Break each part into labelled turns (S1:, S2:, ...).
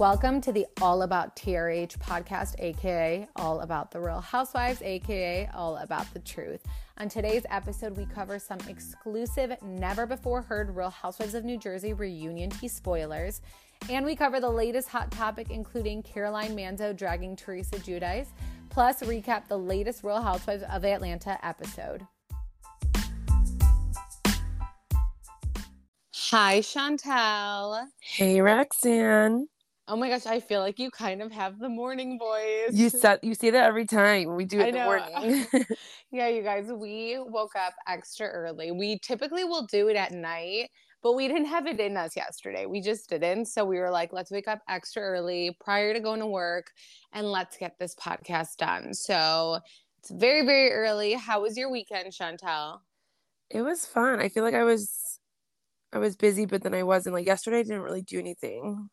S1: Welcome to the All About TRH podcast, aka All About the Real Housewives, aka All About the Truth. On today's episode, we cover some exclusive, never before heard Real Housewives of New Jersey reunion tea spoilers. And we cover the latest hot topic, including Caroline Manzo dragging Teresa Giudice, plus recap the latest Real Housewives of Atlanta episode. Hi, Chantel.
S2: Hey Roxanne.
S1: Oh my gosh, I feel like you kind of have the morning voice.
S2: You said you say that every time we do it in the morning.
S1: yeah, you guys, we woke up extra early. We typically will do it at night, but we didn't have it in us yesterday. We just didn't. So we were like, let's wake up extra early prior to going to work and let's get this podcast done. So it's very, very early. How was your weekend, Chantel?
S2: it was fun. I feel like I was I was busy, but then I wasn't. Like yesterday I didn't really do anything.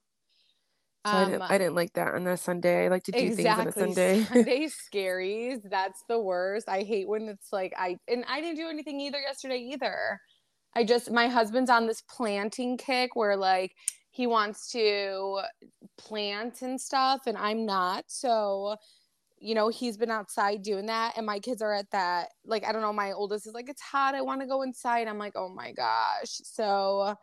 S2: So I didn't
S1: Um,
S2: I didn't like that on a Sunday. I like to do things on a Sunday.
S1: Sunday scaries. That's the worst. I hate when it's like I and I didn't do anything either yesterday either. I just my husband's on this planting kick where like he wants to plant and stuff and I'm not. So you know, he's been outside doing that and my kids are at that like I don't know, my oldest is like it's hot, I want to go inside. I'm like, "Oh my gosh." So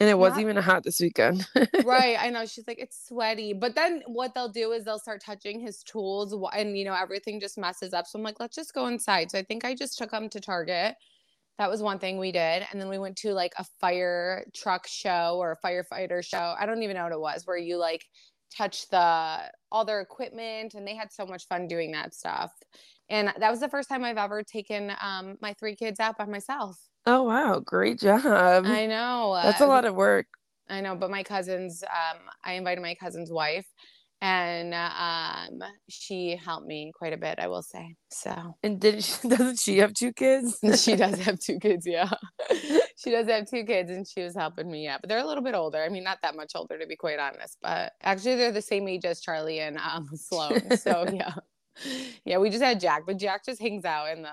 S2: and it wasn't
S1: not-
S2: even hot this weekend.
S1: right i know she's like it's sweaty but then what they'll do is they'll start touching his tools and you know everything just messes up so i'm like let's just go inside. So i think i just took him to target. That was one thing we did and then we went to like a fire truck show or a firefighter show. I don't even know what it was where you like touch the all their equipment and they had so much fun doing that stuff. And that was the first time i've ever taken um, my three kids out by myself
S2: oh wow, great job.
S1: i know
S2: That's a lot of work.
S1: I know, but my cousin's um I invited my cousin's wife and um she helped me quite a bit, I will say. So
S2: And did she, doesn't she have two kids?
S1: she does have two kids, yeah. she does have two kids and she was helping me out. But they're a little bit older. I mean, not that much older to be quite honest, but actually they're the same age as Charlie and um Sloan. So yeah. Yeah, we just had Jack, but Jack just hangs out in the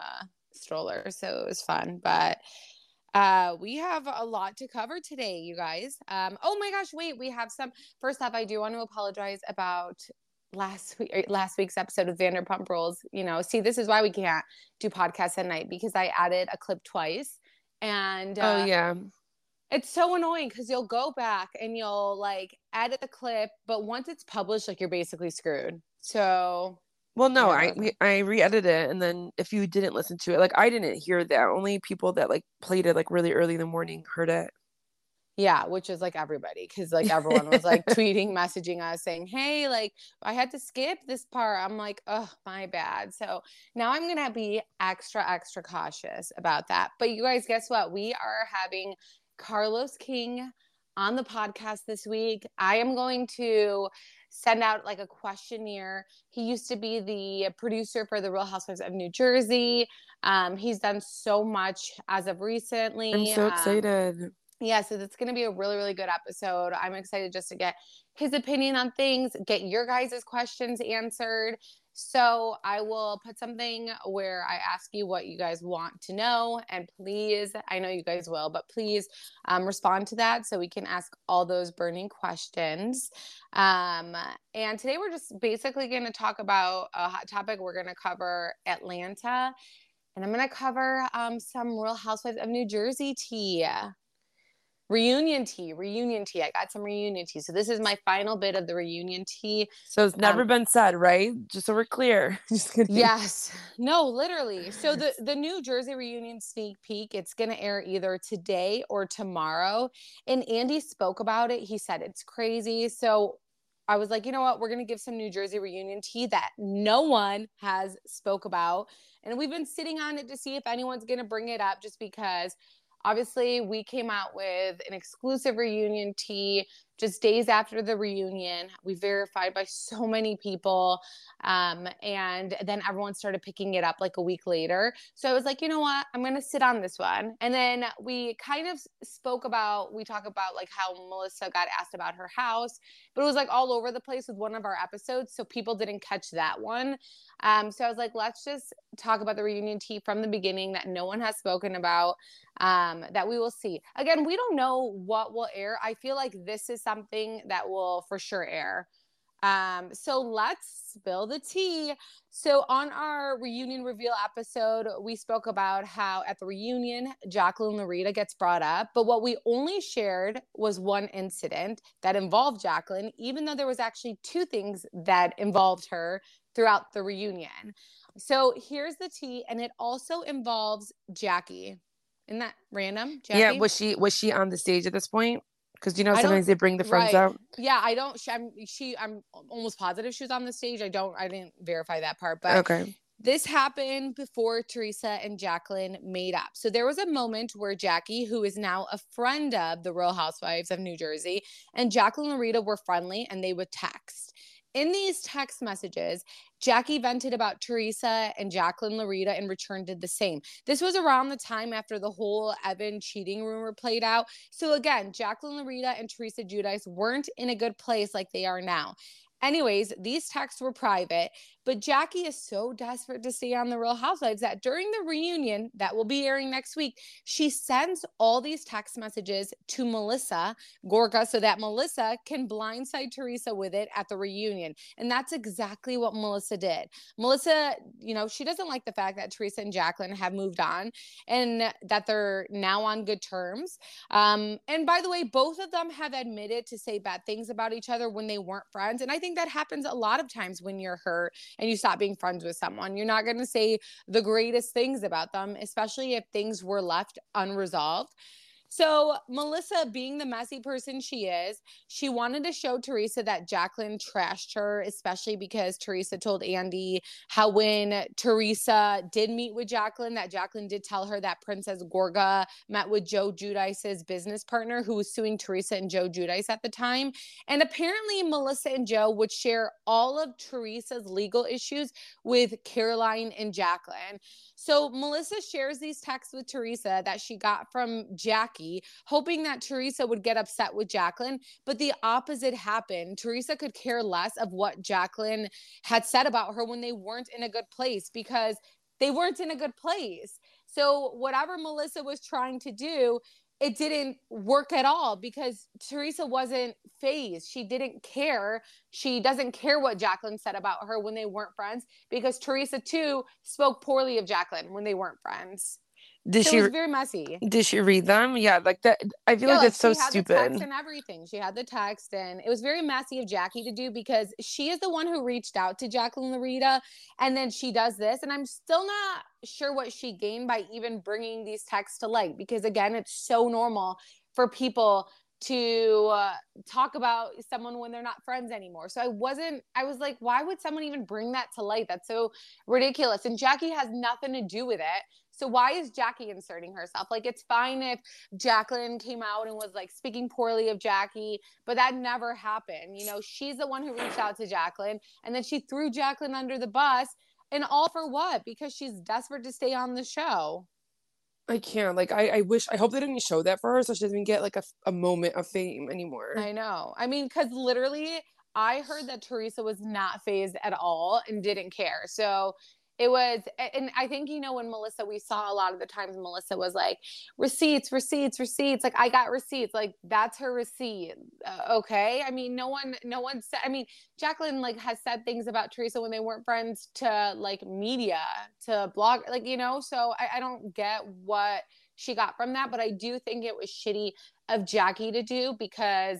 S1: stroller, so it was fun. But uh, we have a lot to cover today, you guys. Um, oh my gosh, wait, we have some. First off, I do want to apologize about last week, er, last week's episode of Vanderpump Rules. You know, see, this is why we can't do podcasts at night because I added a clip twice, and uh,
S2: oh yeah.
S1: it's so annoying because you'll go back and you'll like edit the clip, but once it's published, like you're basically screwed. So
S2: Well, no, I
S1: Yeah.
S2: we- I re-edited it, and then if you didn't listen to it, like I didn't hear that. Only people that like played it like really early in the morning heard it.
S1: Yeah, which is like everybody because like everyone was like tweeting, messaging us saying, Hey, like I had to skip this part. I'm like, Oh, my bad. So now I'm going to be extra, extra cautious about that. But you guys, guess what? We are having Carlos King on the podcast this week. I am going to send out like a questionnaire. He used to be the producer for the Real Housewives of New Jersey. Um, he's done so much as of recently.
S2: I'm so
S1: Um,
S2: excited.
S1: yeah, so it's going to be a really, really good episode. I'm excited just to get his opinion on things, get your guys' questions answered. So I will put something where I ask you what you guys want to know. And please, I know you guys will, but please um, respond to that so we can ask all those burning questions. Um, and today we're just basically going to talk about a hot topic. We're going to cover Atlanta. And I'm going to cover um, some Real Housewives of New Jersey tea reunion tea reunion tea i got some reunion tea. So this is my final bit of the reunion tea.
S2: So it's never um, been said right? Just so we're clear.
S1: Yes. No literally. So the the new jersey reunion sneak peek it's going to air either today or tomorrow. And andy spoke about it. He said it's crazy. So I was like, you know what? We're going to give some New Jersey reunion tea that no one has spoke about. And we've been sitting on it to see if anyone's going to bring it up just because obviously we came out with an exclusive reunion tea just days after the reunion. We verified by so many people. Um, and then everyone started picking it up like a week later. So I was like, you know what? I'm going to sit on this one. And then we kind of spoke about, we talk about like how Melissa got asked about her house, but it was like all over the place with one of our episodes. So people didn't catch that one. Um, so I was like, let's just talk about the reunion tea from the beginning that no one has spoken about um, that we will see. Again, we don't know what will air. I feel like this is something that will for sure air. Um, so let's spill the tea. So on our reunion reveal episode, we spoke about how at the reunion, Jacqueline Laurita gets brought up, but what we only shared was one incident that involved Jacqueline, even though there was actually two things that involved her throughout the reunion. So here's the tea, and it also involves Jackie. Isn't that random?
S2: Jackie? Yeah. Was she was she on the stage at this point? Because you know sometimes they bring the friends right. out.
S1: Yeah, I don't. She, I'm she. I'm almost positive she was on the stage. I don't. I didn't verify that part, but
S2: okay.
S1: This happened before Teresa and Jacqueline made up. So there was a moment where Jackie, who is now a friend of the Real Housewives of New Jersey, and Jacqueline and Rita were friendly and they would text. In these text messages, Jackie vented about Teresa and Jacqueline Laurita and Return did the same. This was around the time after the whole Evan cheating rumor played out. So again, Jacqueline Laurita and Teresa Giudice weren't in a good place like they are now. Anyways, these texts were private, but Jackie is so desperate to stay on The Real Housewives that during the reunion that will be airing next week, she sends all these text messages to Melissa Gorga so that Melissa can blindside Teresa with it at the reunion. And that's exactly what Melissa did. Melissa, you know, she doesn't like the fact that Teresa and Jacqueline have moved on and that they're now on good terms. Um, and by the way, both of them have admitted to say bad things about each other when they weren't friends. And I think think that happens a lot of times when you're hurt and you stop being friends with someone. You're not going to say the greatest things about them, especially if things were left unresolved. So, Melissa, being the messy person she is, she wanted to show Teresa that Jacqueline trashed her, especially because Teresa told Andy how when Teresa did meet with Jacqueline, that Jacqueline did tell her that Princess Gorga met with Joe Giudice's business partner who was suing Teresa and Joe Judice at the time. And apparently, Melissa and Joe would share all of Teresa's legal issues with Caroline and Jacqueline. So Melissa shares these texts with Teresa that she got from Jackie, hoping that Teresa would get upset with Jacqueline. But the opposite happened. Teresa could care less of what Jacqueline had said about her when they weren't in a good place because they weren't in a good place. So, whatever Melissa was trying to do, it didn't work at all because Teresa wasn't phased. She didn't care. She doesn't care what Jacqueline said about her when they weren't friends because Teresa too spoke poorly of Jacqueline when they weren't friends. Did so she? Was very messy.
S2: Did she read them? Yeah, like that. I feel yeah, like it's so stupid.
S1: and everything. She had the text, and it was very messy of Jackie to do because she is the one who reached out to Jacqueline Laurita, and then she does this, and I'm still not sure what she gained by even bringing these texts to light because again, it's so normal for people to uh, talk about someone when they're not friends anymore. So I wasn't, I was like, why would someone even bring that to light? That's so ridiculous. And Jackie has nothing to do with it. So why is Jackie inserting herself? Like it's fine if Jacqueline came out and was like speaking poorly of Jackie, but that never happened. You know, she's the one who reached out to Jacqueline and then she threw Jacqueline under the bus and all for what? Because she's desperate to stay on the show.
S2: I can't. Like, I, I wish, I hope they didn't show that for her so she doesn't get like a, a moment of fame anymore.
S1: I know. I mean, because literally, I heard that Teresa was not phased at all and didn't care. So it was and i think you know when melissa we saw a lot of the times melissa was like receipts receipts receipts like i got receipts like that's her receipt uh, okay? I mean no one no one said i mean jacqueline like has said things about teresa when they weren't friends to like media to blog like you know? So I, I don't get what she got from that but i do think it was shitty of jackie to do because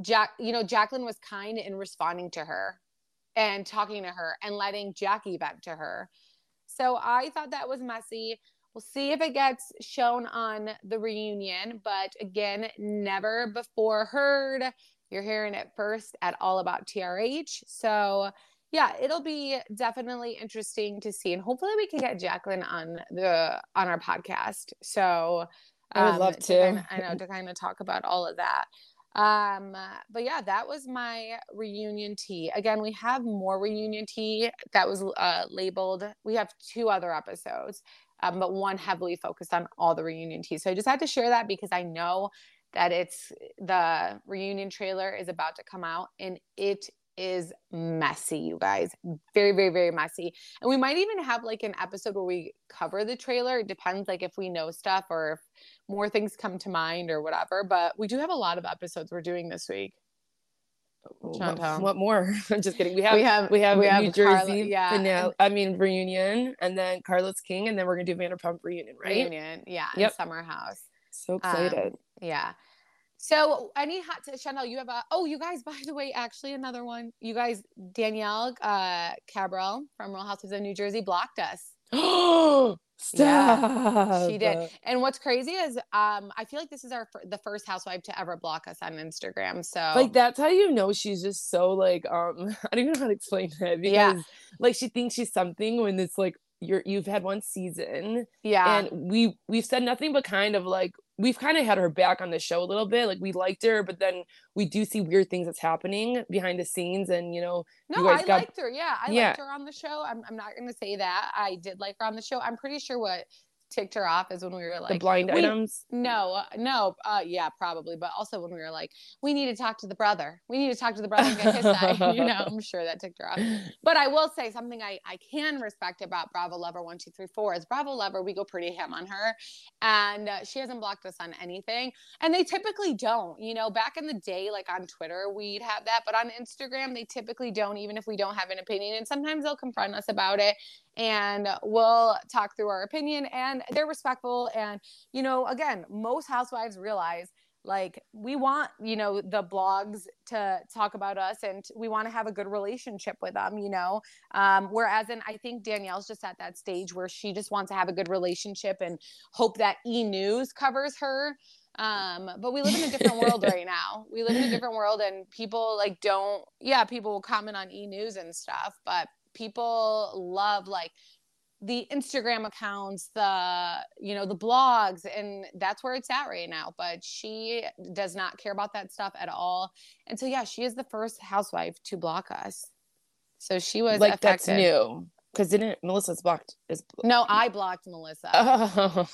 S1: jack you know jacqueline was kind in responding to her and talking to her and letting Jackie back to her. So I thought that was messy. We'll see if it gets shown on the reunion, but again, never before heard. You're hearing it first at All About TRH. So yeah, it'll be definitely interesting to see, and hopefully we can get Jacqueline on the on our podcast. So
S2: um, I would um, love to. to
S1: kind of, I know to kind of talk about all of that. Um, but yeah, that was my reunion tea. Again, we have more reunion tea that was uh, labeled. We have two other episodes, um, but one heavily focused on all the reunion tea. So I just had to share that because I know that it's the reunion trailer is about to come out and it is messy, you guys. Very, very, very messy. And we might even have like an episode where we cover the trailer. It depends like if we know stuff or if more things come to mind or whatever. But we do have a lot of episodes we're doing this week.
S2: What, what, more? I'm just kidding. We have we have we have, we have New Jersey yeah. finale. I mean reunion, and then Carlos King, and then we're gonna do Vanderpump reunion, right?
S1: Reunion, yeah. Yep. Summer House.
S2: So excited. Um,
S1: yeah. So any hot to Chantel, you have a oh, you guys, by the way, actually another one. You guys, Danielle uh Cabral from Real Houses of New Jersey blocked us.
S2: Oh Stop.
S1: Yeah, she did. And what's crazy is um I feel like this is our the first housewife to ever block us on Instagram. So
S2: like that's how you know she's just so like um I don't even know how to explain it because yeah. like she thinks she's something when it's like you're you've had one season.
S1: Yeah.
S2: And we we've said nothing but kind of like we've kind of had her back on the show a little bit. Like we liked her, but then we do see weird things that's happening behind the scenes. And you know,
S1: no,
S2: you
S1: I got... liked her. Yeah, I yeah. liked her on the show. I'm, I'm not going to say that I did like her on the show. I'm pretty sure what ticked her off is when we were like
S2: the blind items.
S1: No, uh, no, uh, yeah, probably, but also when we were like, we need to talk to the brother. We need to talk to the brother and get his side. You know, I'm sure that ticked her off. But I will say something I I can respect about Bravo Lover one two three four is Bravo Lover. We go pretty ham on her, and uh, she hasn't blocked us on anything, and they typically don't. You know, back in the day, like on Twitter, we'd have that, but on Instagram, they typically don't, even if we don't have an opinion. And sometimes they'll confront us about it and we'll talk through our opinion and they're respectful. And you know again most housewives realize like we want you know the blogs to talk about us and we want to have a good relationship with them you know? Um, whereas in i think danielle's just at that stage where she just wants to have a good relationship and hope that e news covers her. Um but we live in a different world right now. We live in a different world and people like don't yeah people will comment on e news and stuff but people love like the Instagram accounts, the you know, the blogs, and that's where it's at right now. But she does not care about that stuff at all. And so yeah, she is the first housewife to block us. So she was
S2: like that's new. Because didn't Melissa's blocked is
S1: No, I blocked Melissa. Oh.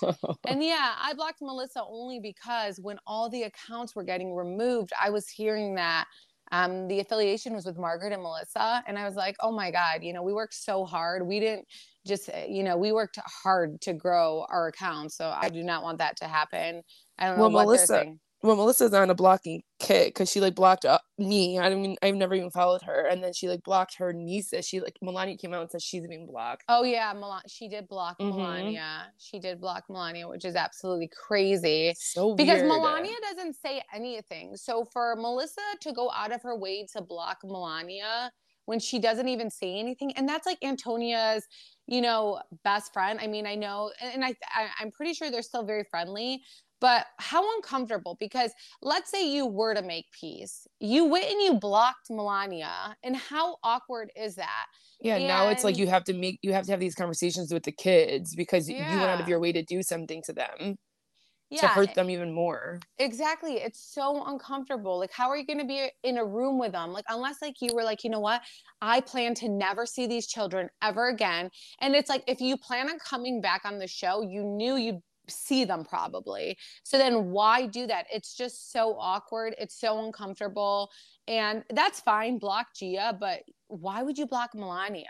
S1: And yeah, I blocked Melissa only because when all the accounts were getting removed, I was hearing that um, the affiliation was with Margaret and Melissa. And I was like, oh my God, you know, we worked so hard. We didn't just, eh, you know, we worked hard to grow our account. So I do not want that to happen. I don't know well, what Melissa, they're saying
S2: well melissa's on a blocking kick because she like blocked up me. I mean i've never even followed her. And then she like blocked her niece she like melania came out and said she's being blocked.
S1: Oh yeah Mel- she did block mm-hmm. melania. She did block melania which is absolutely crazy.
S2: So
S1: because weird. melania doesn't say anything. So for melissa to go out of her way to block melania when she doesn't even say anything and that's like antonia's you know best friend. I mean i know and i, I i'm pretty sure they're still very friendly but how uncomfortable because let's say you were to make peace you went and you blocked melania and how awkward is that
S2: yeah and, now it's like you have to make you have to have these conversations with the kids because yeah. you went out of your way to do something to them yeah. to hurt them even more
S1: exactly it's so uncomfortable like how are you going to be in a room with them like unless like you were like you know what i plan to never see these children ever again and it's like if you plan on coming back on the show you knew you'd see them probably. So then why do that? It's just so awkward. It's so uncomfortable. And that's fine, block Gia, but why would you block Melania?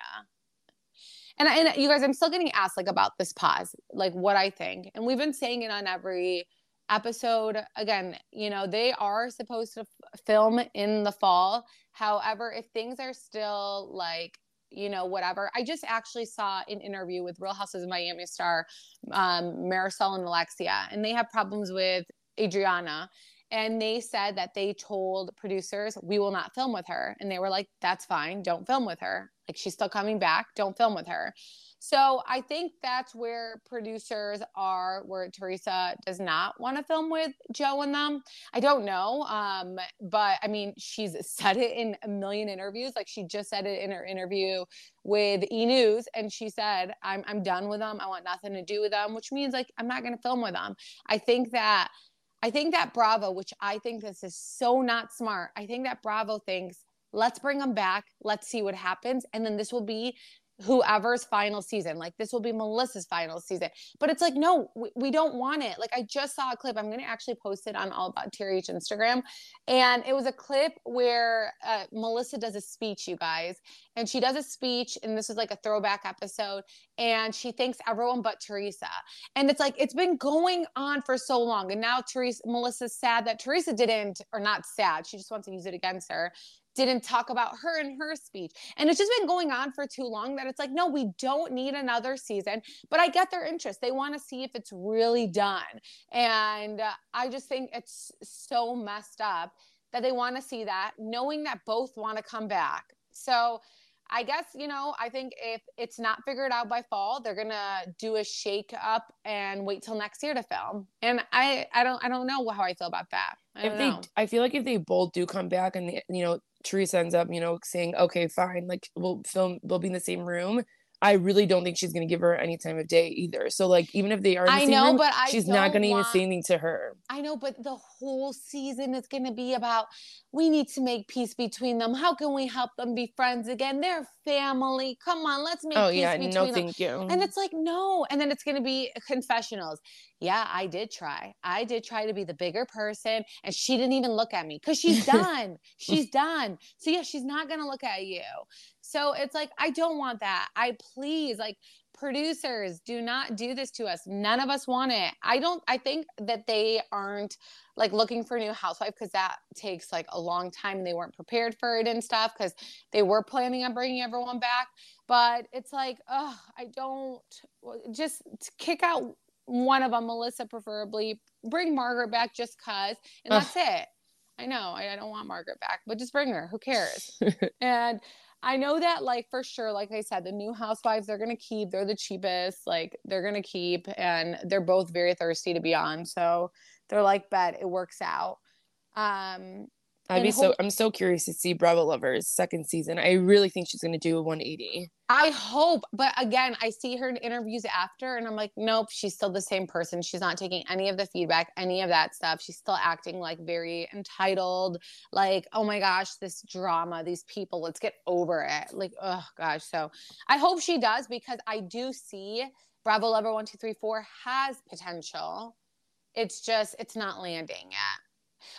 S1: And, and you guys, I'm still getting asked like about this pause, like what I think. And we've been saying it on every episode. Again, you know, they are supposed to f- film in the fall. However, if things are still like you know, whatever. I just actually saw an interview with Real Houses of Miami star um, Marisol and Alexia, and they have problems with Adriana. And they said that they told producers, we will not film with her. And they were like, that's fine. Don't film with her. Like, she's still coming back. Don't film with her. So I think that's where producers are, where Teresa does not want to film with Joe and them. I don't know. Um, but I mean, she's said it in a million interviews. Like she just said it in her interview with E News, and she said, I'm, I'm done with them. I want nothing to do with them, which means like I'm not going to film with them. I think that. I think that Bravo, which I think this is so not smart. I think that Bravo thinks let's bring them back let's see what happens and then this will be whoever's final season. Like this will be Melissa's final season. But it's like, no, we, we don't want it. Like I just saw a clip. I'm going to actually post it on All About TRH Instagram. And it was a clip where uh, Melissa does a speech, you guys. And she does a speech. And this is like a throwback episode. And she thanks everyone but Teresa. And it's like, it's been going on for so long. And now Teresa, Melissa's sad that Teresa didn't, or not sad. She just wants to use it against her didn't talk about her in her speech. And it's just been going on for too long that it's like, no, we don't need another season. But I get their interest. They want to see if it's really done. And uh, I just think it's so messed up that they want to see that, knowing that both want to come back. So, I guess, you know, I think if it's not figured out by fall, they're gonna do a shake up and wait till next year to film. And I I don't I don't know how I feel about that. I
S2: if they
S1: know.
S2: I feel like if they both do come back and they, you know, Teresa ends up, you know, saying, okay, fine, like we'll film, we'll be in the same room. I really don't think she's gonna give her any time of day either. So like even if they are, I know, room, but I she's not gonna want, even say anything to her.
S1: I know, but the whole season is gonna be about we need to make peace between them. How can we help them be friends again? They're family. Come on, let's make oh, peace yeah, between no, them. thank you. And it's like no, and then it's gonna be confessionals. Yeah, I did try. I did try to be the bigger person, and she didn't even look at me because she's done. she's done. So yeah, she's not gonna look at you. So it's like, I don't want that. I please, like, producers, do not do this to us. None of us want it. I don't, I think that they aren't like looking for a new housewife because that takes like a long time and they weren't prepared for it and stuff because they were planning on bringing everyone back. But it's like, oh, I don't just kick out one of them, Melissa preferably, bring Margaret back just cause, and that's Ugh. it. I know I, I don't want Margaret back, but just bring her. Who cares? and I know that, like, for sure, like I said, the new housewives, they're going to keep, they're the cheapest, like, they're going to keep, and they're both very thirsty to be on. So they're like, bet it works out. Um,
S2: I'd be hope- so I'm so curious to see Bravo Lovers second season. I really think she's gonna do a 180.
S1: I hope, but again, I see her in interviews after, and I'm like, nope, she's still the same person. She's not taking any of the feedback, any of that stuff. She's still acting like very entitled, like, oh my gosh, this drama, these people, let's get over it. Like, oh gosh. So I hope she does because I do see Bravo Lover one, two, three, four has potential. It's just it's not landing yet.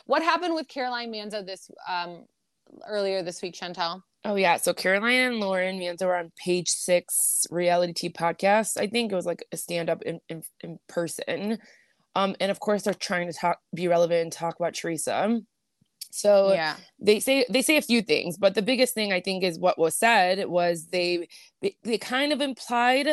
S1: What happened with Caroline Manzo this um, earlier this week, Chantel?
S2: Oh yeah, so Caroline and Lauren Manzo were on Page Six reality T podcast. I think it was like a stand up in, in, in person, um, and of course they're trying to talk, be relevant and talk about Teresa. So yeah. they say they say a few things, but the biggest thing I think is what was said was they they, they kind of implied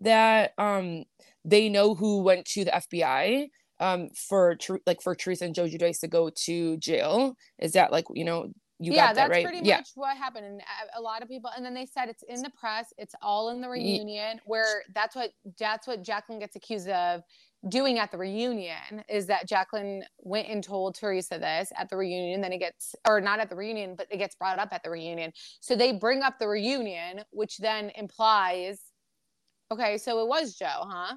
S2: that um they know who went to the FBI um for like for Teresa and Joe Giudice to go to jail. Is that like you know you yeah, got that right?
S1: Yeah, That's pretty much what happened. And uh, a lot of people, and then they said it's in the press. It's all in the reunion. Where that's what that's what Jacqueline gets accused of doing at the reunion is that Jacqueline went and told Teresa this at the reunion. Then it gets, or not at the reunion, but it gets brought up at the reunion. So they bring up the reunion, which then implies, okay, so it was Joe, huh?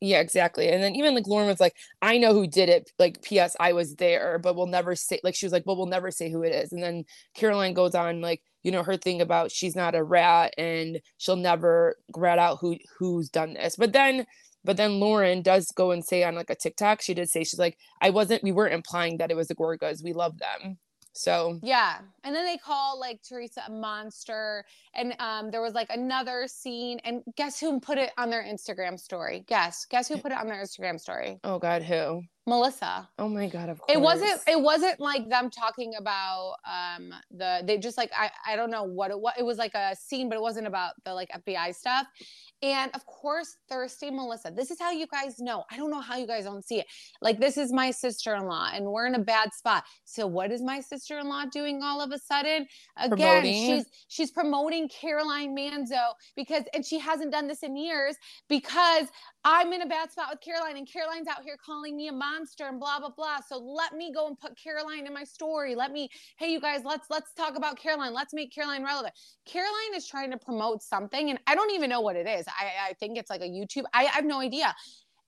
S2: Yeah, exactly. And then even like Lauren was like, I know who did it. Like, P.S. I was there, but we'll never say, like, she was like, but we'll never say who it is. And then Caroline goes on, like, you know, her thing about she's not a rat and she'll never rat out who who's done this. But then But then Lauren does go and say on like a TikTok, she did say she's like, I wasn't, we weren't implying that it was the Gorgas. We love them. So
S1: yeah, and then they call like Teresa a monster, and um, there was like another scene, and guess who put it on their Instagram story? Guess, guess who put it on their Instagram story?
S2: oh god, who?
S1: Melissa.
S2: Oh my god, of course.
S1: It wasn't. It wasn't like them talking about um the. They just like I. I don't know what it was. It was like a scene, but it wasn't about the like FBI stuff. And of course, Thirsty Melissa. This is how you guys know. I don't know how you guys don't see it. Like this is my sister-in-law, and we're in a bad spot. So what is my sister-in-law doing all of a sudden? Again,
S2: Promoting.
S1: she's she's promoting Caroline Manzo because, and she hasn't done this in years because I'm in a bad spot with Caroline, and Caroline's out here calling me a monster and blah blah blah. So let me go and put Caroline in my story. Let me, hey you guys, let's let's talk about Caroline. Let's make Caroline relevant. Caroline is trying to promote something, and I don't even know what it is. I I think it's like a YouTube. I, I have no idea.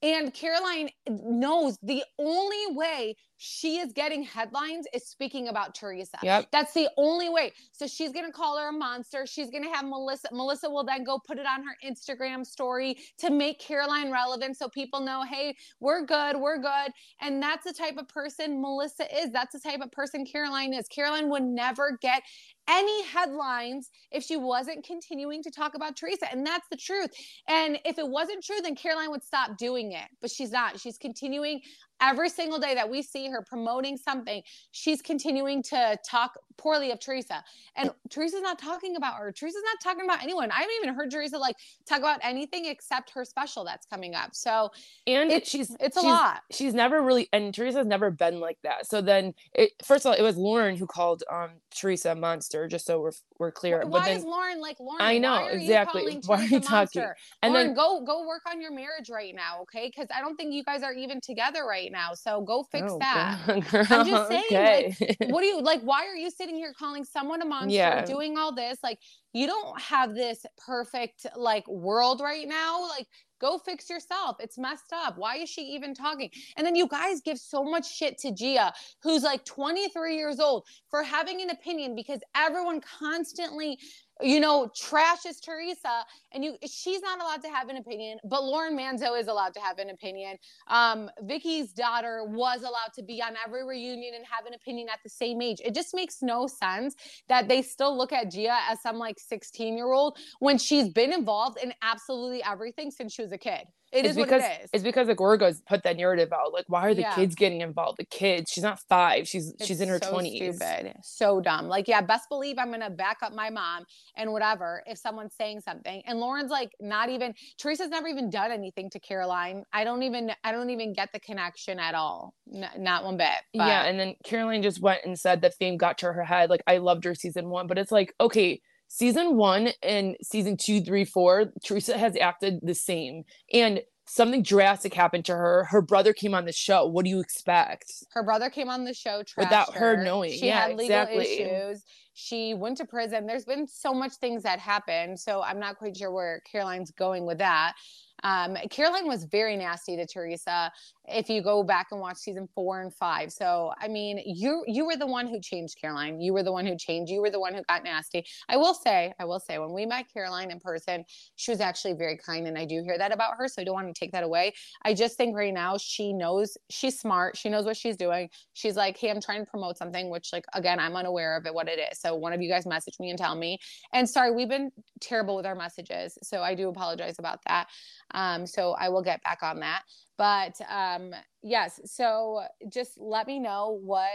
S1: And Caroline knows the only way she is getting headlines is speaking about Teresa.
S2: Yep.
S1: That's the only way. So she's gonna call her a monster. She's gonna have Melissa. Melissa will then go put it on her Instagram story to make Caroline relevant so people know, hey, we're good, we're good. And that's the type of person Melissa is. That's the type of person Caroline is. Caroline would never get any headlines if she wasn't continuing to talk about Teresa. And that's the truth. And if it wasn't true, then Caroline would stop doing it. But she's not. She's continuing every single day that we see her promoting something, she's continuing to talk poorly of Teresa. And Teresa's not talking about her. Teresa's not talking about anyone. I haven't even heard Teresa like talk about anything except her special that's coming up. So
S2: and
S1: it-
S2: she's
S1: it's a
S2: she's-
S1: lot.
S2: She's never really and Teresa's never been like that. So then it first of all, it was Lauren who called um Teresa a monster, just so we're we're clear.
S1: why
S2: but then
S1: is Lauren like Lauren?
S2: I know,
S1: why
S2: exactly. Why are you talking?
S1: monster?
S2: and
S1: Lauren,
S2: then
S1: go go work on your marriage right now, okay? Because I don't think you guys are even together right now. So go fix
S2: Oh,
S1: that.
S2: girl,
S1: I'm just saying,
S2: okay.
S1: what do you like why are you sitting here calling someone a monster
S2: Yeah.
S1: doing all this like you don't have this perfect like world right now like go fix yourself it's messed up why is she even talking and then you guys give so much shit to gia who's like 23 years old for having an opinion because everyone constantly you know trashes teresa and you she's not allowed to have an opinion but lauren manzo is allowed to have an opinion. Um vicky's daughter was allowed to be on every reunion and have an opinion at the same age. It just makes no sense that they still look at gia as some like 16 year old when she's been involved in absolutely everything since she was a kid It is
S2: it's because
S1: it is
S2: it's because the Gorgas put that narrative out. Like, why are the
S1: Yeah.
S2: kids getting involved? The kids. She's not five. She's she's in her
S1: It's so
S2: twenties.
S1: Stupid, so dumb. Like, yeah, best believe I'm gonna back up my mom and whatever if someone's saying something. And Lauren's like, not even. Teresa's never even done anything to Caroline. I don't even. I don't even get the connection at all. N- not one bit. But
S2: Yeah, and then Caroline just went and said that fame got to her head. Like, I loved her season one, but it's like, okay, season one and season two, three, four, Teresa has acted the same, and something drastic happened to her. Her brother came on the show. What do you expect?
S1: her brother came on the show
S2: Without her knowing.
S1: She
S2: Yeah,
S1: had legal
S2: exactly.
S1: issues. She went to prison. There's been so much things that happened. So I'm not quite sure where Caroline's going with that. Um, Caroline was very nasty to Teresa. If you go back and watch season four and five, so I mean, you you were the one who changed Caroline. You were the one who changed. You were the one who got nasty. I will say, I will say, when we met Caroline in person, she was actually very kind, and I do hear that about her. So I don't want to take that away. I just think right now she knows she's smart. She knows what she's doing. She's like, hey, I'm trying to promote something, which like again, I'm unaware of it, what it is. So one of you guys message me and tell me. And sorry, we've been terrible with our messages, so I do apologize about that. Um, so I will get back on that. But um, yes, so just let me know what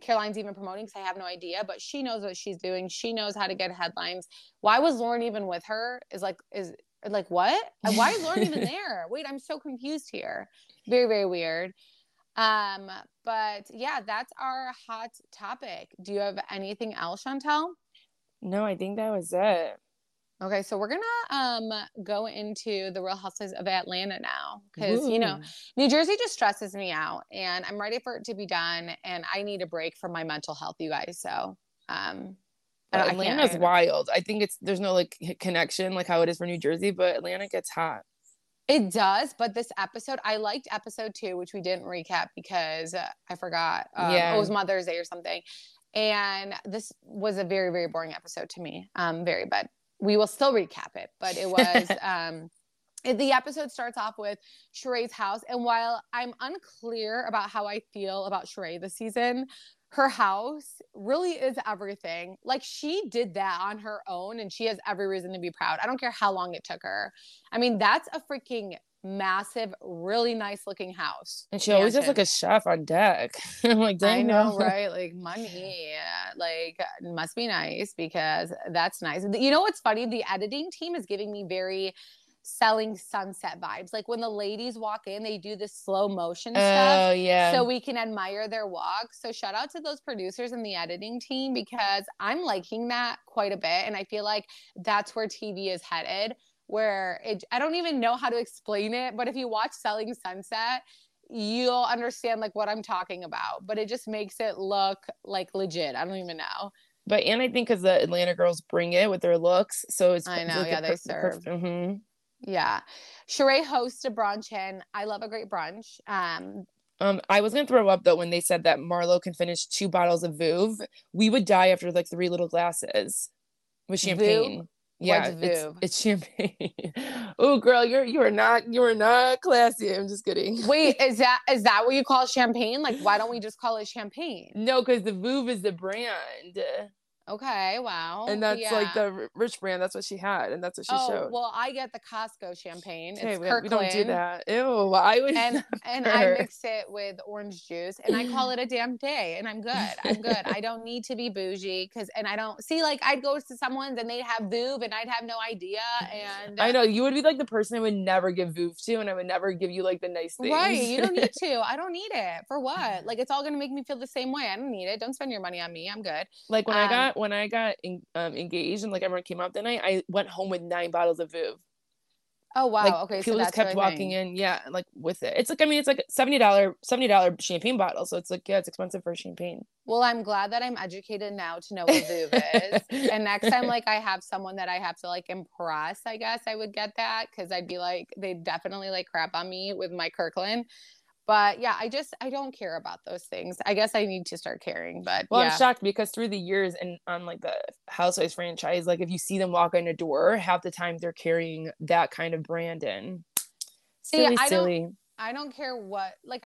S1: Caroline's even promoting because I have no idea, but she knows what she's doing. She knows how to get headlines. Why was Lauren even with her? Is like is like what? Why is Lauren even there? Wait, I'm so confused here. Very very weird. Um, but yeah, that's our hot topic. Do you have anything else, Chantel?
S2: No, I think that was it.
S1: Okay, so we're gonna um go into the Real Housewives of Atlanta now because you know New Jersey just stresses me out, and I'm ready for it to be done, and I need a break from my mental health, you guys. So um, I
S2: Atlanta's
S1: I-
S2: wild. I think it's there's no like connection like how it is for New Jersey, but Atlanta gets hot.
S1: It does, but this episode, I liked episode two, which we didn't recap because uh, I forgot. Um,
S2: Yeah.
S1: it was Mother's Day or something, and this was a very very boring episode to me. Um, very, but we will still recap it. But it was um, the episode starts off with Sheree's house. And while I'm unclear about how I feel about Sheree this season, her house really is everything. Like she did that on her own and she has every reason to be proud. I don't care how long it took her. I mean, that's a freaking massive, really nice looking house.
S2: And she always has like a chef on deck. I'm like,
S1: I know, right? Like money, uh, like uh, must be nice because that's nice. You know what's funny? The editing team is giving me very selling sunset vibes. Like when the ladies walk in, they do this slow motion stuff.
S2: Oh yeah.
S1: So we can admire their walk. So shout out to those producers and the editing team because I'm liking that quite a bit. And I feel like that's where TV is headed. Where it I don't even know how to explain it, but if you watch Selling Sunset, you'll understand like what I'm talking about. But it just makes it look like legit. I don't even know.
S2: But and I think because the Atlanta girls bring it with their looks, so it's
S1: I know,
S2: like
S1: yeah,
S2: the
S1: they serve.
S2: mhm.
S1: Yeah. Sheree hosts a brunch and I love a great brunch. Um,
S2: Um, I was gonna throw up though when they said that Marlo can finish two bottles of Veuve. We would die after like three little glasses with champagne. Yeah, it's, it's champagne. oh, girl, you're you are not you are not classy. I'm just kidding.
S1: wait, is that is that what you call champagne? Like, why don't we just call it champagne?
S2: No, because the Veuve is the brand,
S1: Okay, wow.
S2: and that's like the rich brand. That's what she had, and that's what she
S1: oh,
S2: showed.
S1: well, I get the Costco champagne.
S2: okay,
S1: it's
S2: we, we don't do that. Ew, I would.
S1: And and I mix it with orange juice and I call it a damn day and I'm good. I'm good. I don't need to be bougie because and I don't see like I'd go to someone's and they'd have Veuve and I'd have no idea and
S2: I know you would be like the person I would never give Veuve to, and I would never give you like the nice things.
S1: Right. You don't need to. I don't need it. For what? Like it's all gonna make me feel the same way. I don't need it. Don't spend your money on me. I'm good.
S2: like when I
S1: Um,
S2: got when I got en- um, engaged and like everyone came out that night, I went home with nine bottles of Veuve.
S1: Oh wow.
S2: like
S1: okay. So
S2: people just kept walking
S1: thing.
S2: in, yeah, like with it. It's like I mean, it's like seventy dollar seventy dollar champagne bottle, so it's like yeah, it's expensive for champagne.
S1: Well, I'm glad that I'm educated now to know what Veuve is. and next time, like I have someone that I have to like impress, I guess I would get that because I'd be like, they definitely like crap on me with my Kirkland. But yeah, I just I don't care about those things. I guess I need to start caring. But
S2: Well,
S1: yeah.
S2: I'm shocked because through the years and on like the Housewives franchise, like if you see them walk in a door, half the time they're carrying that kind of brand in.
S1: See,
S2: Silly,
S1: I don't- I don't care what like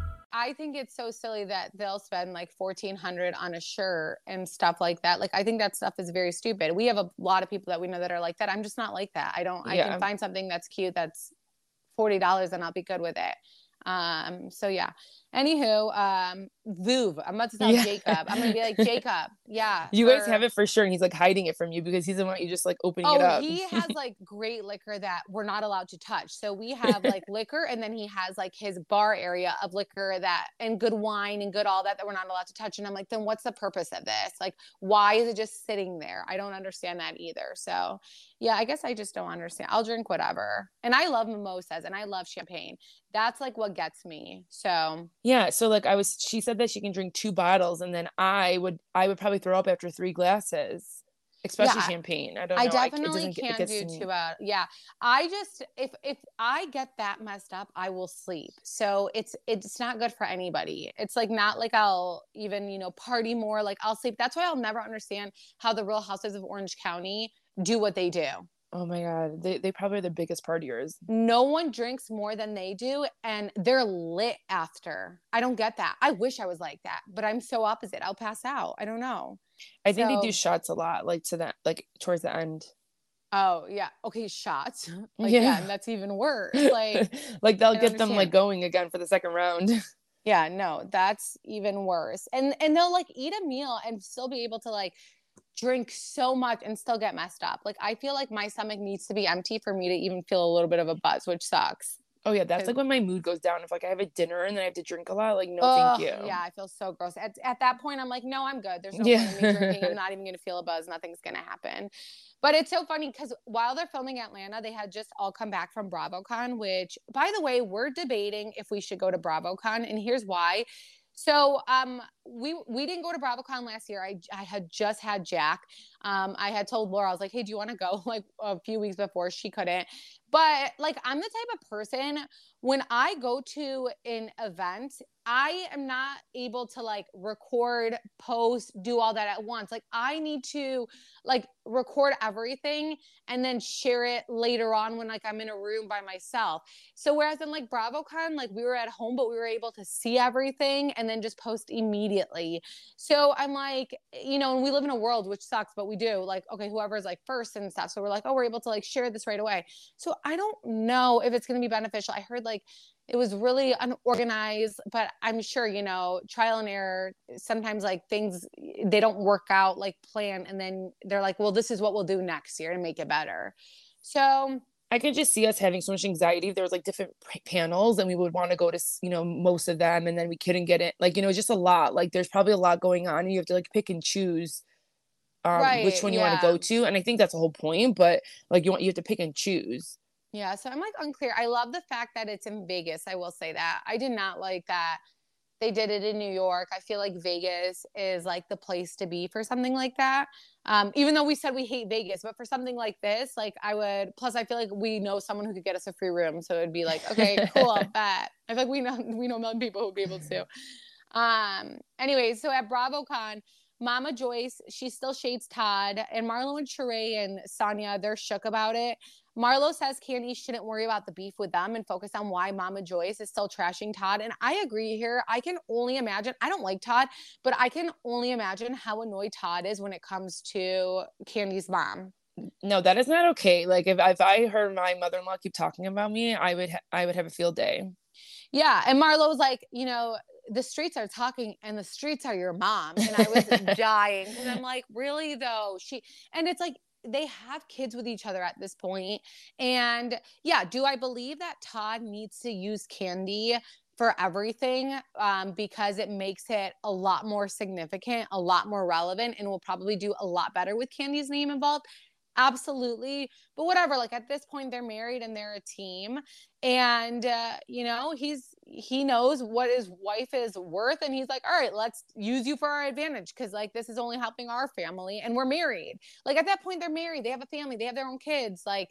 S1: I think it's so silly that they'll spend like fourteen hundred on a shirt and stuff like that. Like I think that stuff is very stupid. We have a lot of people that we know that are like that. I'm just not like that. I don't. I can find something that's cute that's forty dollars and I'll be good with it. Um. So yeah. Anywho, um, Veuve. I'm about to tell
S2: Yeah.
S1: Jacob. I'm gonna be like Jacob. Yeah.
S2: You guys have it for sure, and he's like hiding it from you because he doesn't want you just like opening it
S1: Oh,
S2: up.
S1: he has like great liquor that we're not allowed to touch. So we have like liquor, and then he has like his bar area of liquor that and good wine and good all that that we're not allowed to touch. And I'm like, then what's the purpose of this? Like, why is it just sitting there? I don't understand that either. So yeah, I guess I just don't understand. I'll drink whatever, and I love mimosas and I love champagne. That's like what gets me. So
S2: Yeah, so like I was she said that she can drink two bottles and then I would I would probably throw up after three glasses. Especially
S1: Yeah,
S2: champagne. I don't
S1: I
S2: know.
S1: definitely
S2: it
S1: can't do two out. Yeah, I just if if I get that messed up, I will sleep. So it's it's not good for anybody. It's like not like I'll even you know party more. Like I'll sleep. That's why I'll never understand how the Real houses of Orange County do what they do.
S2: Oh my god. They they probably are the biggest partiers.
S1: No one drinks more than they do, and they're lit after. I don't get that. I wish I was like that, but I'm so opposite. I'll pass out. I don't know.
S2: I think they do shots a lot, like to that like towards the end.
S1: Oh yeah, okay, shots. Like yeah,
S2: Yeah.
S1: and that's even worse. Like.
S2: like they'll get them like going again for the second round.
S1: Yeah, no, that's even worse. And and they'll like eat a meal and still be able to like drink so much and still get messed up. Like I feel like my stomach needs to be empty for me to even feel a little bit of a buzz, which sucks.
S2: Oh yeah, that's like when my mood goes down. If like I have a dinner and then I have to drink a lot, like no, thank you.
S1: Yeah, I feel so gross. At, at that point, I'm like, no, I'm good. There's no
S2: Yeah.
S1: point in me drinking. I'm not even gonna feel a buzz. Nothing's gonna happen. But it's so funny because while they're filming Atlanta, they had just all come back from BravoCon, which, by the way, we're debating if we should go to BravoCon, and here's why. So um, we we didn't go to BravoCon last year. I I had just had Jack. Um, I had told Laura I was like, hey, do you want to go? Like a few weeks before she couldn't. But like I'm the type of person when I go to an event, I am not able to like record, post, do all that at once. Like I need to like record everything and then share it later on when like I'm in a room by myself. So whereas in like BravoCon, like we were at home, but we were able to see everything and then just post immediately. So I'm like, you know, and we live in a world which sucks, but we do like, okay, whoever's like first and stuff. So we're like, oh, we're able to like share this right away. So I don't know if it's going to be beneficial. I heard like it was really unorganized, but I'm sure, you know, trial and error. Sometimes like things they don't work out like plan, and then they're like, well, this is what we'll do next year to make it better. So
S2: I could just see us having so much anxiety. There was like different panels, and we would want to go to you know most of them, and then we couldn't get it. Like you know, just a lot. Like there's probably a lot going on, and you have to like pick and choose um, which one you want to go to. And I think that's the whole point. But like you want you have to pick and choose.
S1: Yeah, so I'm like unclear. I love the fact that it's in Vegas. I will say that. I did not like that they did it in New York. I feel like Vegas is like the place to be for something like that. Um, even though we said we hate Vegas, but for something like this, like I would. Plus, I feel like we know someone who could get us a free room, so it'd be like, okay, cool, I'll bet. I feel like we know we know a million people who'd be able to. Um. Anyway, so at BravoCon, Mama Joyce, she still shades Todd, and Marlo and Sheree and Sanya, they're shook about it. Marlo says Kandi shouldn't worry about the beef with them and focus on why Mama Joyce is still trashing Todd. And I agree here. I can only imagine, I don't like Todd, but I can only imagine how annoyed Todd is when it comes to Kandi's mom.
S2: No, that is not okay. Like if if I heard my mother in law keep talking about me, I would ha- I would have a field day.
S1: Yeah. And Marlo was like, you know, the streets are talking and the streets are your mom. And I was dying because I'm like, really though? She, and it's like, they have kids with each other at this point. And yeah, do I believe that Todd needs to use Kandi for everything um, because it makes it a lot more significant, a lot more relevant, and will probably do a lot better with Kandi's name involved? Absolutely. But whatever, like at this point, they're married and they're a team. And, uh, you know, he's, he knows what his wife is worth. And he's like, all right, let's use you for our advantage. Cause like this is only helping our family and we're married. Like at that point, they're married. They have a family, they have their own kids. Like,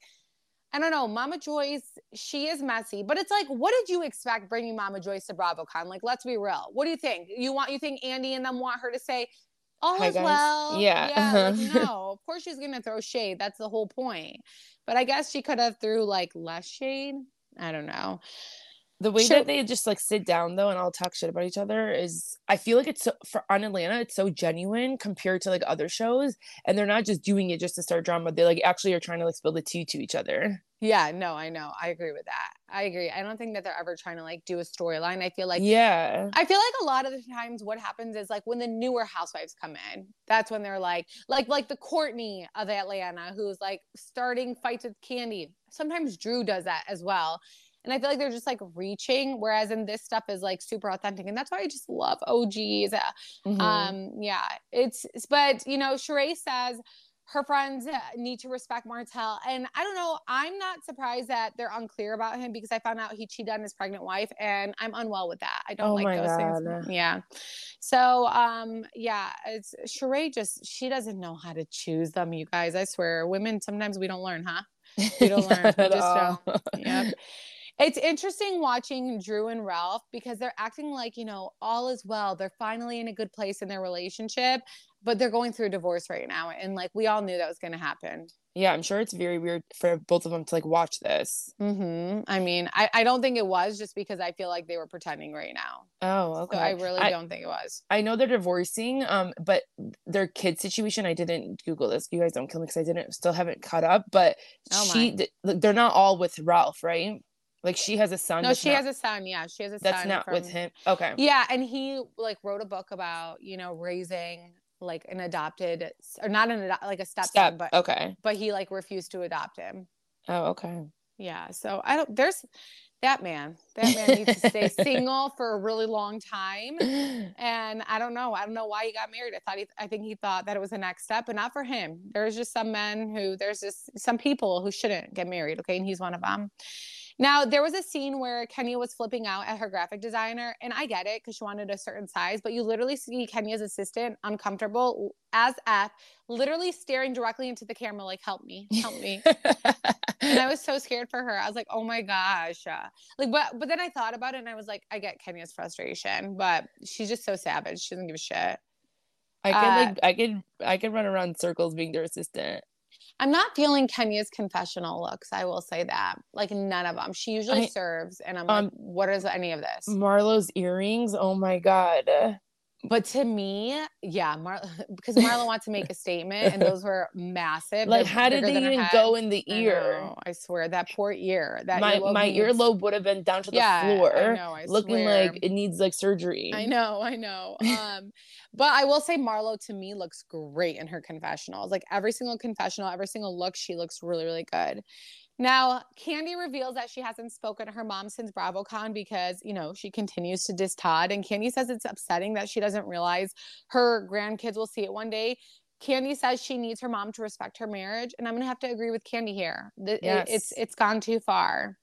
S1: I don't know, Mama Joyce, she is messy, but it's like, what did you expect bringing Mama Joyce to BravoCon? Like, let's be real. What do you think? You want, you think Andy and them want her to say, all
S2: Hi,
S1: is
S2: guys.
S1: well?
S2: Yeah.
S1: Yeah. Like, uh-huh. no, of course she's gonna throw shade. That's the whole point. But I guess she could have threw like less shade. I don't know.
S2: The way
S1: Sure.
S2: that they just like sit down though and all talk shit about each other is I feel like it's so for on Atlanta, it's so genuine compared to like other shows. And they're not just doing it just to start drama. They like actually are trying to like spill the tea to each other.
S1: Yeah, no, I know. I agree with that. I agree. I don't think that they're ever trying to like do a storyline. I feel like
S2: yeah.
S1: I feel like a lot of the times what happens is like when the newer housewives come in, that's when they're like, like, like the Courtney of Atlanta, who's like starting fights with Kandi. Sometimes Drew does that as well. And I feel like they're just like reaching, whereas in this stuff is like super authentic. And that's why I just love OGs.
S2: Mhm.
S1: Um, yeah, it's- but you know, Sheree says her friends uh, need to respect Martell. And I don't know, I'm not surprised that they're unclear about him because I found out he cheated on his pregnant wife and I'm unwell with that. I don't
S2: Oh
S1: like those things. Yeah. So um yeah, it's Sheree just she doesn't know how to choose them, you guys. I swear. Women sometimes we don't learn, huh? We don't learn. We just
S2: all.
S1: don't. Yep. It's interesting watching Drew and Ralph because they're acting like, you know, all is well. They're finally in a good place in their relationship, but they're going through a divorce right now. And like we all knew that was going to happen.
S2: Yeah, I'm sure it's very weird for both of them to like watch this.
S1: hmm I mean, I, I don't think it was just because I feel like they were pretending right now.
S2: Oh, okay.
S1: So I really
S2: I,
S1: don't think it was.
S2: I know they're divorcing, um, but their kid situation, I didn't Google this. You guys don't kill me because I didn't still haven't caught up. But
S1: Oh
S2: she, th- they're not all with Ralph, right? Like she has a son.
S1: No, she
S2: not-
S1: has a son. Yeah, she has a
S2: That's
S1: son.
S2: That's not with him. Okay.
S1: Yeah, and he like wrote a book about you know raising like an adopted or not an like a stepson,
S2: Step.
S1: but
S2: Okay.
S1: but he like refused to adopt him.
S2: Oh, okay.
S1: Yeah. So I don't. There's that man. That man needs to stay single for a really long time. And I don't know. I don't know why he got married. I thought he. I think he thought that it was the next step, but not for him. There's just some men who. There's just some people who shouldn't get married. Okay, and he's one of them. Now, there was a scene where Kenya was flipping out at her graphic designer, and I get it because she wanted a certain size, but you literally see Kenya's assistant uncomfortable as F, literally staring directly into the camera, like, help me, help me. and I was so scared for her. I was like, oh my gosh. Like, but but then I thought about it and I was like, I get Kenya's frustration, but she's just so savage. She doesn't give a shit.
S2: I could
S1: Uh,
S2: like I could I could run around circles being their assistant.
S1: I'm not feeling Kenya's confessional looks. I will say that. Like none of them. She usually
S2: I-
S1: serves, and I'm
S2: um,
S1: like, what is any of this?
S2: Marlo's earrings. Oh my god.
S1: But to me, yeah, Mar- because Marla wants to make a statement, and those were massive.
S2: Like,
S1: They're
S2: how did they even go in the
S1: I
S2: ear?
S1: know, I swear that poor ear. That
S2: my
S1: earlobe
S2: my
S1: needs-
S2: earlobe would have been down to the
S1: Yeah, I
S2: floor,
S1: know, I
S2: looking
S1: swear.
S2: like it needs like surgery.
S1: I know, I know. Um, but I will say Marlo to me looks great in her confessionals. Like every single confessional, every single look, she looks really, really good. Now, Kandi reveals that she hasn't spoken to her mom since BravoCon because, you know, she continues to diss Todd. And Kandi says it's upsetting that she doesn't realize her grandkids will see it one day. Kandi says she needs her mom to respect her marriage, and I'm gonna have to agree with Kandi here. It-
S2: Yes.
S1: it's it's gone too far.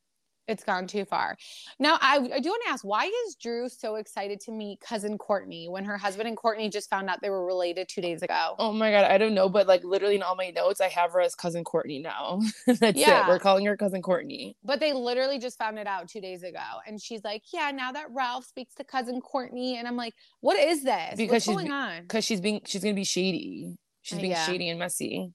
S1: It's gone too far. Now, I, I do want to ask, why is Drew so excited to meet cousin Courtney when her husband and Courtney just found out they were related two days ago?
S2: Oh my god, I don't know, but like literally in all my notes, I have her as cousin Courtney now. That's
S1: Yeah.
S2: it. We're calling her cousin Courtney.
S1: But they literally just found it out two days ago. And she's like, Yeah, now that Ralph speaks to cousin Courtney. And I'm like, What is this?
S2: Because
S1: What's
S2: she's
S1: going on?
S2: Because she's being she's gonna be shady. She's
S1: Uh,
S2: being
S1: yeah.
S2: shady and messy.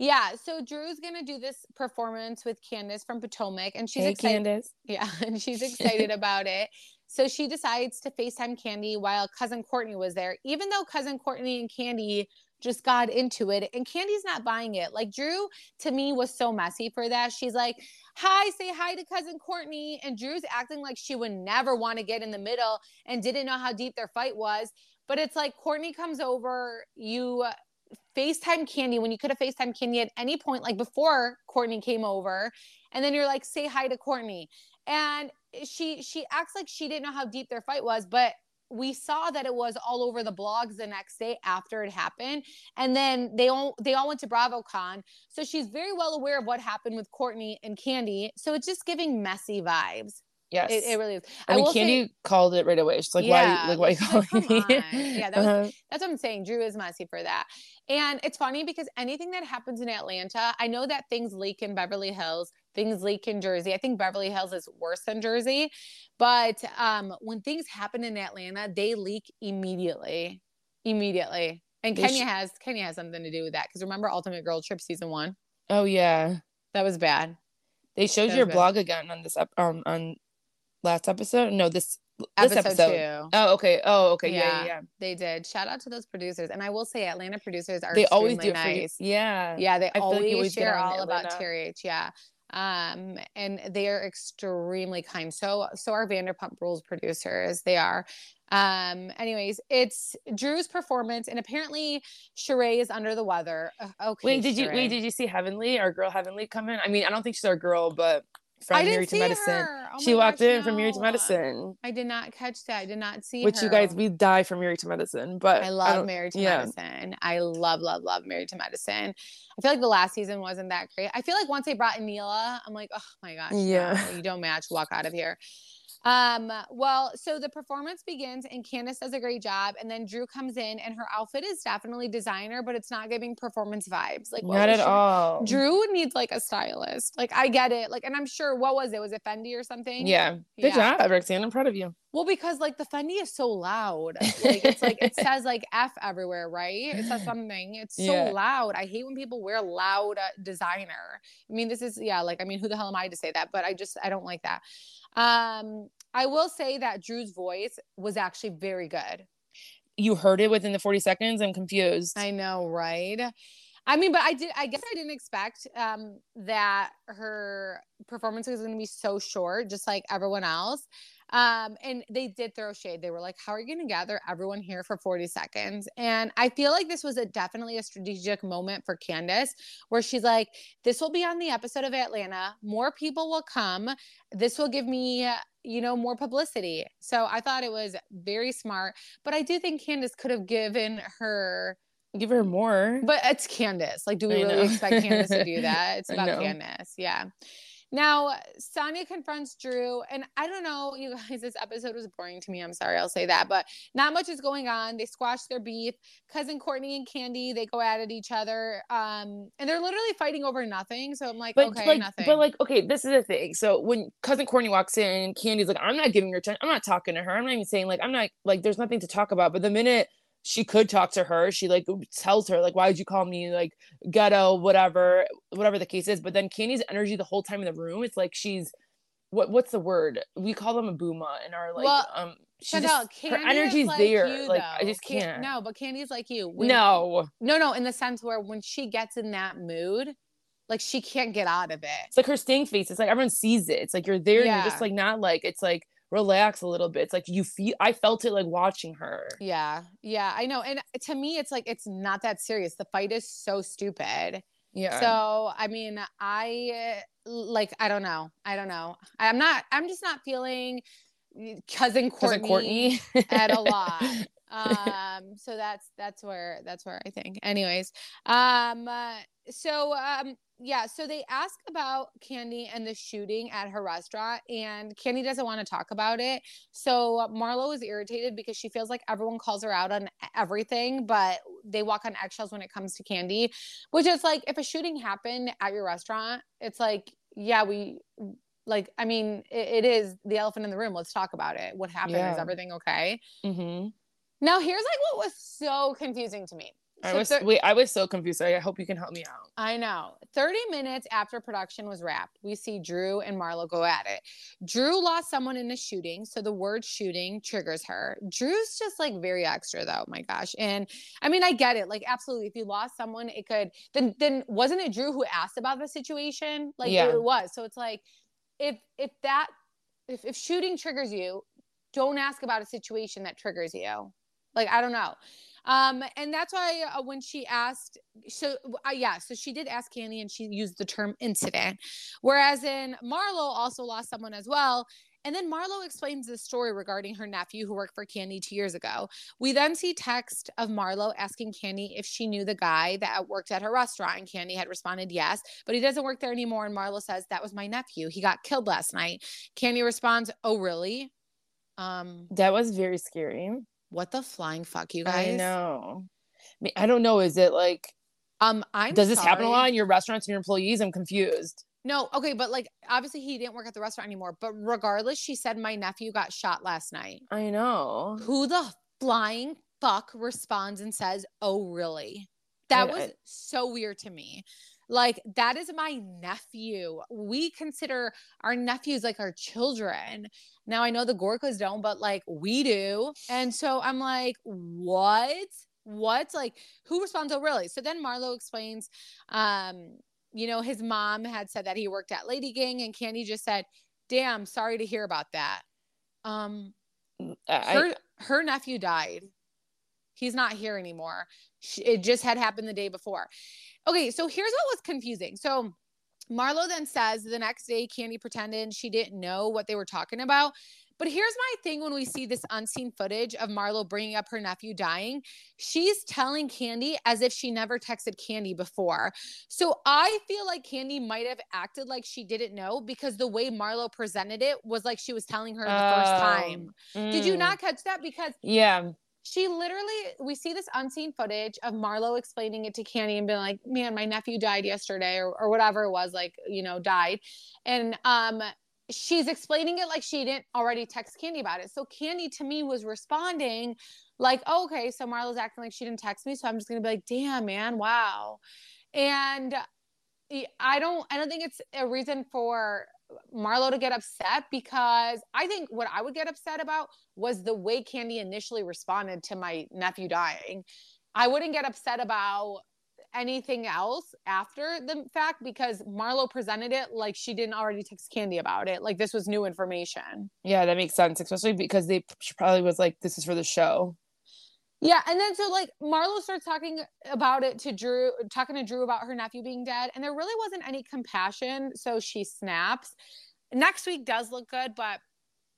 S1: Yeah. So Drew's to do this performance with Candiace from Potomac. And she's
S2: hey
S1: excited.
S2: Candiace.
S1: Yeah, and she's excited about it. So she decides to FaceTime Kandi while cousin Courtney was there, even though cousin Courtney and Kandi just got into it. And Kandi's not buying it. Like Drew to me was so messy for that. She's like, Hi, say hi to cousin Courtney. And Drew's acting like she would never want to get in the middle and didn't know how deep their fight was. But it's like Courtney comes over, you FaceTime Kandi when you could have FaceTime Kandi at any point, like before Courtney came over. And then you're like, say hi to Courtney. And she she acts like she didn't know how deep their fight was, but we saw that it was all over the blogs the next day after it happened. And then they all they all went to BravoCon. So she's very well aware of what happened with Courtney and Kandi. So it's just giving messy vibes.
S2: Yes.
S1: It, it really is.
S2: I mean
S1: will say-
S2: Kandi called it right away. She's like,
S1: Yeah,
S2: why like why are you
S1: she's like,
S2: calling me?
S1: on." Yeah, that was-
S2: Uh-huh.
S1: That's what I'm saying. Drew is messy for that. And it's funny because anything that happens in Atlanta, I know that things leak in Beverly Hills, things leak in Jersey. I think Beverly Hills is worse than Jersey. But um, when things happen in Atlanta, they leak immediately. Immediately. And
S2: They
S1: Kenya
S2: sh-
S1: has Kenya has something to do with that. Because remember Ultimate Girl Trip season one?
S2: Oh yeah.
S1: That was bad.
S2: They showed
S1: That
S2: your blog again on this up um on last episode. No, this this
S1: Episode,
S2: episode.
S1: two.
S2: Oh, okay. Oh, okay. Yeah, yeah. yeah.
S1: They did. Shout out to those producers. And I will say Atlanta producers are
S2: They always do
S1: extremely
S2: it for you.
S1: nice.
S2: Yeah.
S1: Yeah, they
S2: feel like
S1: always,
S2: always
S1: share all about
S2: Atlanta.
S1: TRH. Yeah. Um, and they are extremely kind. So so are Vanderpump Rules producers. They are. Um, anyways, it's Drew's performance, and apparently Sheree is under the weather. Okay.
S2: Wait, did you wait? Did you see Heavenly, our girl Heavenly, come in? I mean, I don't think she's our girl, but from
S1: I
S2: Married to Medicine.
S1: Oh
S2: she walked
S1: gosh,
S2: in from Married to. Medicine.
S1: I did not catch that. I did not see
S2: Which
S1: her.
S2: you guys, we die for Married to Medicine, but
S1: I love Married to
S2: yeah.
S1: Medicine. I love, love, love Married to Medicine. I feel like the last season wasn't that great. I feel like once they brought in Neela, I'm like, oh my gosh,
S2: Yeah.
S1: no, you don't match. Walk out of here. Um, well, so the performance begins and Candiace does a great job, and then Drew comes in and her outfit is definitely designer, but it's not giving performance vibes. Like
S2: Not at all.
S1: Drew needs like a stylist. Like I get it. Like, and I'm sure what was it? Was it Fendi or something?
S2: Yeah. Good
S1: Yeah.
S2: job, Roxanne. I'm proud of you.
S1: Well, because like the Fendi is so loud. Like it's like it says like F everywhere, right? It says something. It's so
S2: Yeah.
S1: loud. I hate when people wear loud uh, designer. I mean, this is yeah, like I mean, who the hell am I to say that? But I just I don't like that. Um I will say that Drew's voice was actually very good.
S2: You heard it within the 40 seconds. I'm confused.
S1: I know, right? I mean, but I did. I guess I didn't expect um, that her performance was going to be so short, just like everyone else. Um, and they did throw shade. They were like, How are you going to gather everyone here for 40 seconds? And I feel like this was a definitely a strategic moment for Candiace where she's like, This will be on the episode of Atlanta. More people will come. This will give me you know, more publicity. So I thought it was very smart. But I do think Candiace could have given her
S2: give her more.
S1: But it's Candiace. Like, do we I really know. expect Candiace to do that? It's about Candiace. Yeah. Now, Sanya confronts Drew, and I don't know, you guys, this episode was boring to me. I'm sorry, I'll say that, but not much is going on. They squash their beef. Cousin Courtney and Kandi, they go at it each other, um, and they're literally fighting over nothing. So I'm like,
S2: but
S1: okay,
S2: like,
S1: nothing.
S2: But like, okay, this is the thing. So when Cousin Courtney walks in, Kandi's like, I'm not giving her time. I'm not talking to her. I'm not even saying like, I'm not like, there's nothing to talk about. But the minute she could talk to her. She like tells her like, "Why did you call me like ghetto, whatever, whatever the case is." But then Kandi's energy the whole time in the room, it's like she's what what's the word? We call them a booma in our like well, um. She Chantel, just, her energy's
S1: like
S2: there.
S1: You,
S2: like I just can't.
S1: can't. No, but Kandi's like you.
S2: When, no.
S1: No, no. In the sense where when she gets in that mood, like she can't get out of it.
S2: It's like her stink face. It's like everyone sees it. It's like you're there yeah. and you're just like not like it's like relax a little bit. It's like you feel I felt it like watching her.
S1: Yeah. Yeah, I know. And to me it's like it's not that serious. The fight is so stupid.
S2: Yeah.
S1: So, I mean, I like I don't know. I don't know. I'm not I'm just not feeling eh, cousin Courtney, cousin Courtney. at a lot. um so that's that's where that's where i think anyways um uh, so um yeah, so they ask about Kandi and the shooting at her restaurant, and Kandi doesn't want to talk about it. So Marlo is irritated because she feels like everyone calls her out on everything, but they walk on eggshells when it comes to Kandi which is like if a shooting happened at your restaurant, it's like, yeah, we like, I mean, it, it is the elephant in the room. Let's talk about it. What happened? Yeah. Is everything okay?
S2: Mm-hmm.
S1: Now, here's like what was so confusing to me.
S2: I was thir- wait, I was so confused. I hope you can help me out.
S1: I know. 30 minutes after production was wrapped, we see Drew and Marlo go at it. Drew lost someone in a shooting, so the word shooting triggers her. Drew's just like very extra though. My gosh. And I mean, I get it. Like absolutely if you lost someone, it could then then wasn't it Drew who asked about the situation? Like yeah. it was. So it's like if if that if, if shooting triggers you, don't ask about a situation that triggers you. Like I don't know. Um, and that's why uh, when she asked, so uh, yeah, so she did ask Kandi and she used the term incident. Whereas in Marlo also lost someone as well. And then Marlo explains the story regarding her nephew who worked for Kandi two years ago. We then see text of Marlo asking Kandi if she knew the guy that worked at her restaurant. And Kandi had responded yes, but he doesn't work there anymore. And Marlo says, That was my nephew. He got killed last night. Kandi responds, Oh, really?
S2: Um, that was very scary
S1: what the flying fuck, you guys?
S2: I know. I, mean, I don't know. Is it like,
S1: um, I'm
S2: does this
S1: sorry.
S2: happen a lot in your restaurants and your employees? I'm confused.
S1: No, okay, but like obviously he didn't work at the restaurant anymore. But regardless, she said my nephew got shot last night.
S2: I know.
S1: Who the flying fuck responds and says, "Oh, really?" That I, was I, so weird to me. Like that is my nephew. We consider our nephews like our children. Now I know the Gorgas don't, but like we do. And so I'm like, what? What? Like who responds? Oh, really? So then Marlo explains, um, you know, his mom had said that he worked at Lady Gang, and Kandi just said, "Damn, sorry to hear about that." Um, mm, her her nephew died. He's not here anymore. It just had happened the day before. Okay, so here's what was confusing. So Marlo then says the next day Kandi pretended she didn't know what they were talking about. But here's my thing when we see this unseen footage of Marlo bringing up her nephew dying, she's telling Kandi as if she never texted Kandi before. So I feel like Kandi might have acted like she didn't know because the way Marlo presented it was like she was telling her the oh, first time. Mm. Did you mm. not catch that? Because
S2: yeah,
S1: she literally we see this unseen footage of Marlo explaining it to Kandi and being like, "Man, my nephew died yesterday," or, or whatever it was, like you know, died, and um, she's explaining it like she didn't already text Kandi about it. So Kandi to me was responding like, oh, "Okay, so Marlo's acting like she didn't text me, so I'm just gonna be like, damn, man, wow," and I don't, I don't think it's a reason for Marlo to get upset because I think what I would get upset about was the way Kandi initially responded to my nephew dying. I wouldn't get upset about anything else after the fact because Marlo presented it like she didn't already text Kandi about it. Like this was new information.
S2: Yeah, that makes sense, especially because they she probably was like, "This is for the show."
S1: Yeah, and then so like Marlo starts talking about it to Drew, talking to Drew about her nephew being dead, and there really wasn't any compassion. So she snaps. Next week does look good, but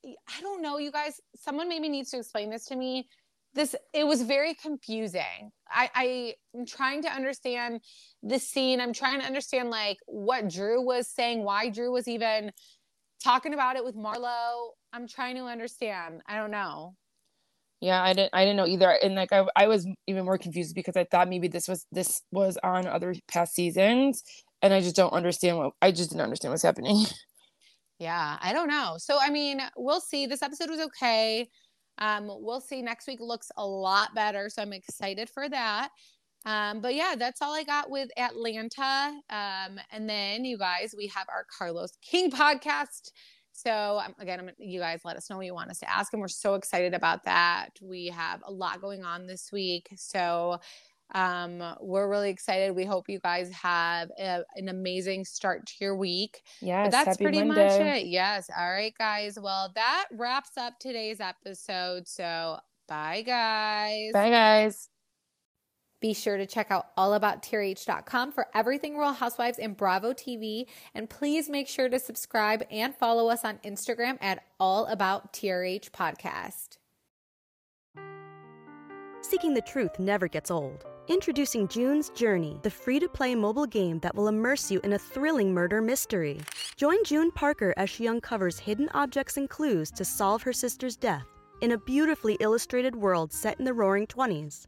S1: I don't know, you guys. Someone maybe needs to explain this to me. This it was very confusing. I, I am trying to understand the scene. I'm trying to understand like what Drew was saying, why Drew was even talking about it with Marlo. I'm trying to understand. I don't know.
S2: Yeah, I didn't I didn't know either. And like I I was even more confused because I thought maybe this was this was on other past seasons and I just don't understand what I just didn't understand what's happening.
S1: Yeah, I don't know. So I mean, we'll see. This episode was okay. Um, we'll see. Next week looks a lot better, so I'm excited for that. Um, but yeah, that's all I got with Atlanta. Um, and then you guys, we have our Carlos King podcast. So um, again, you guys let us know what you want us to ask, and we're so excited about that. We have a lot going on this week, so um, we're really excited. We hope you guys have a, an amazing start to your week.
S2: Yes,
S1: but that's pretty
S2: Monday.
S1: much it. Yes. All right, guys. Well, that wraps up today's episode. So bye, guys.
S2: Bye guys.
S3: Be sure to check out allabouttrh.com for everything Real Housewives and Bravo TV. And please make sure to subscribe and follow us on Instagram at All About TRH Podcast.
S4: Seeking the truth never gets old. Introducing June's Journey, the free to play mobile game that will immerse you in a thrilling murder mystery. Join June Parker as she uncovers hidden objects and clues to solve her sister's death in a beautifully illustrated world set in the roaring 20s.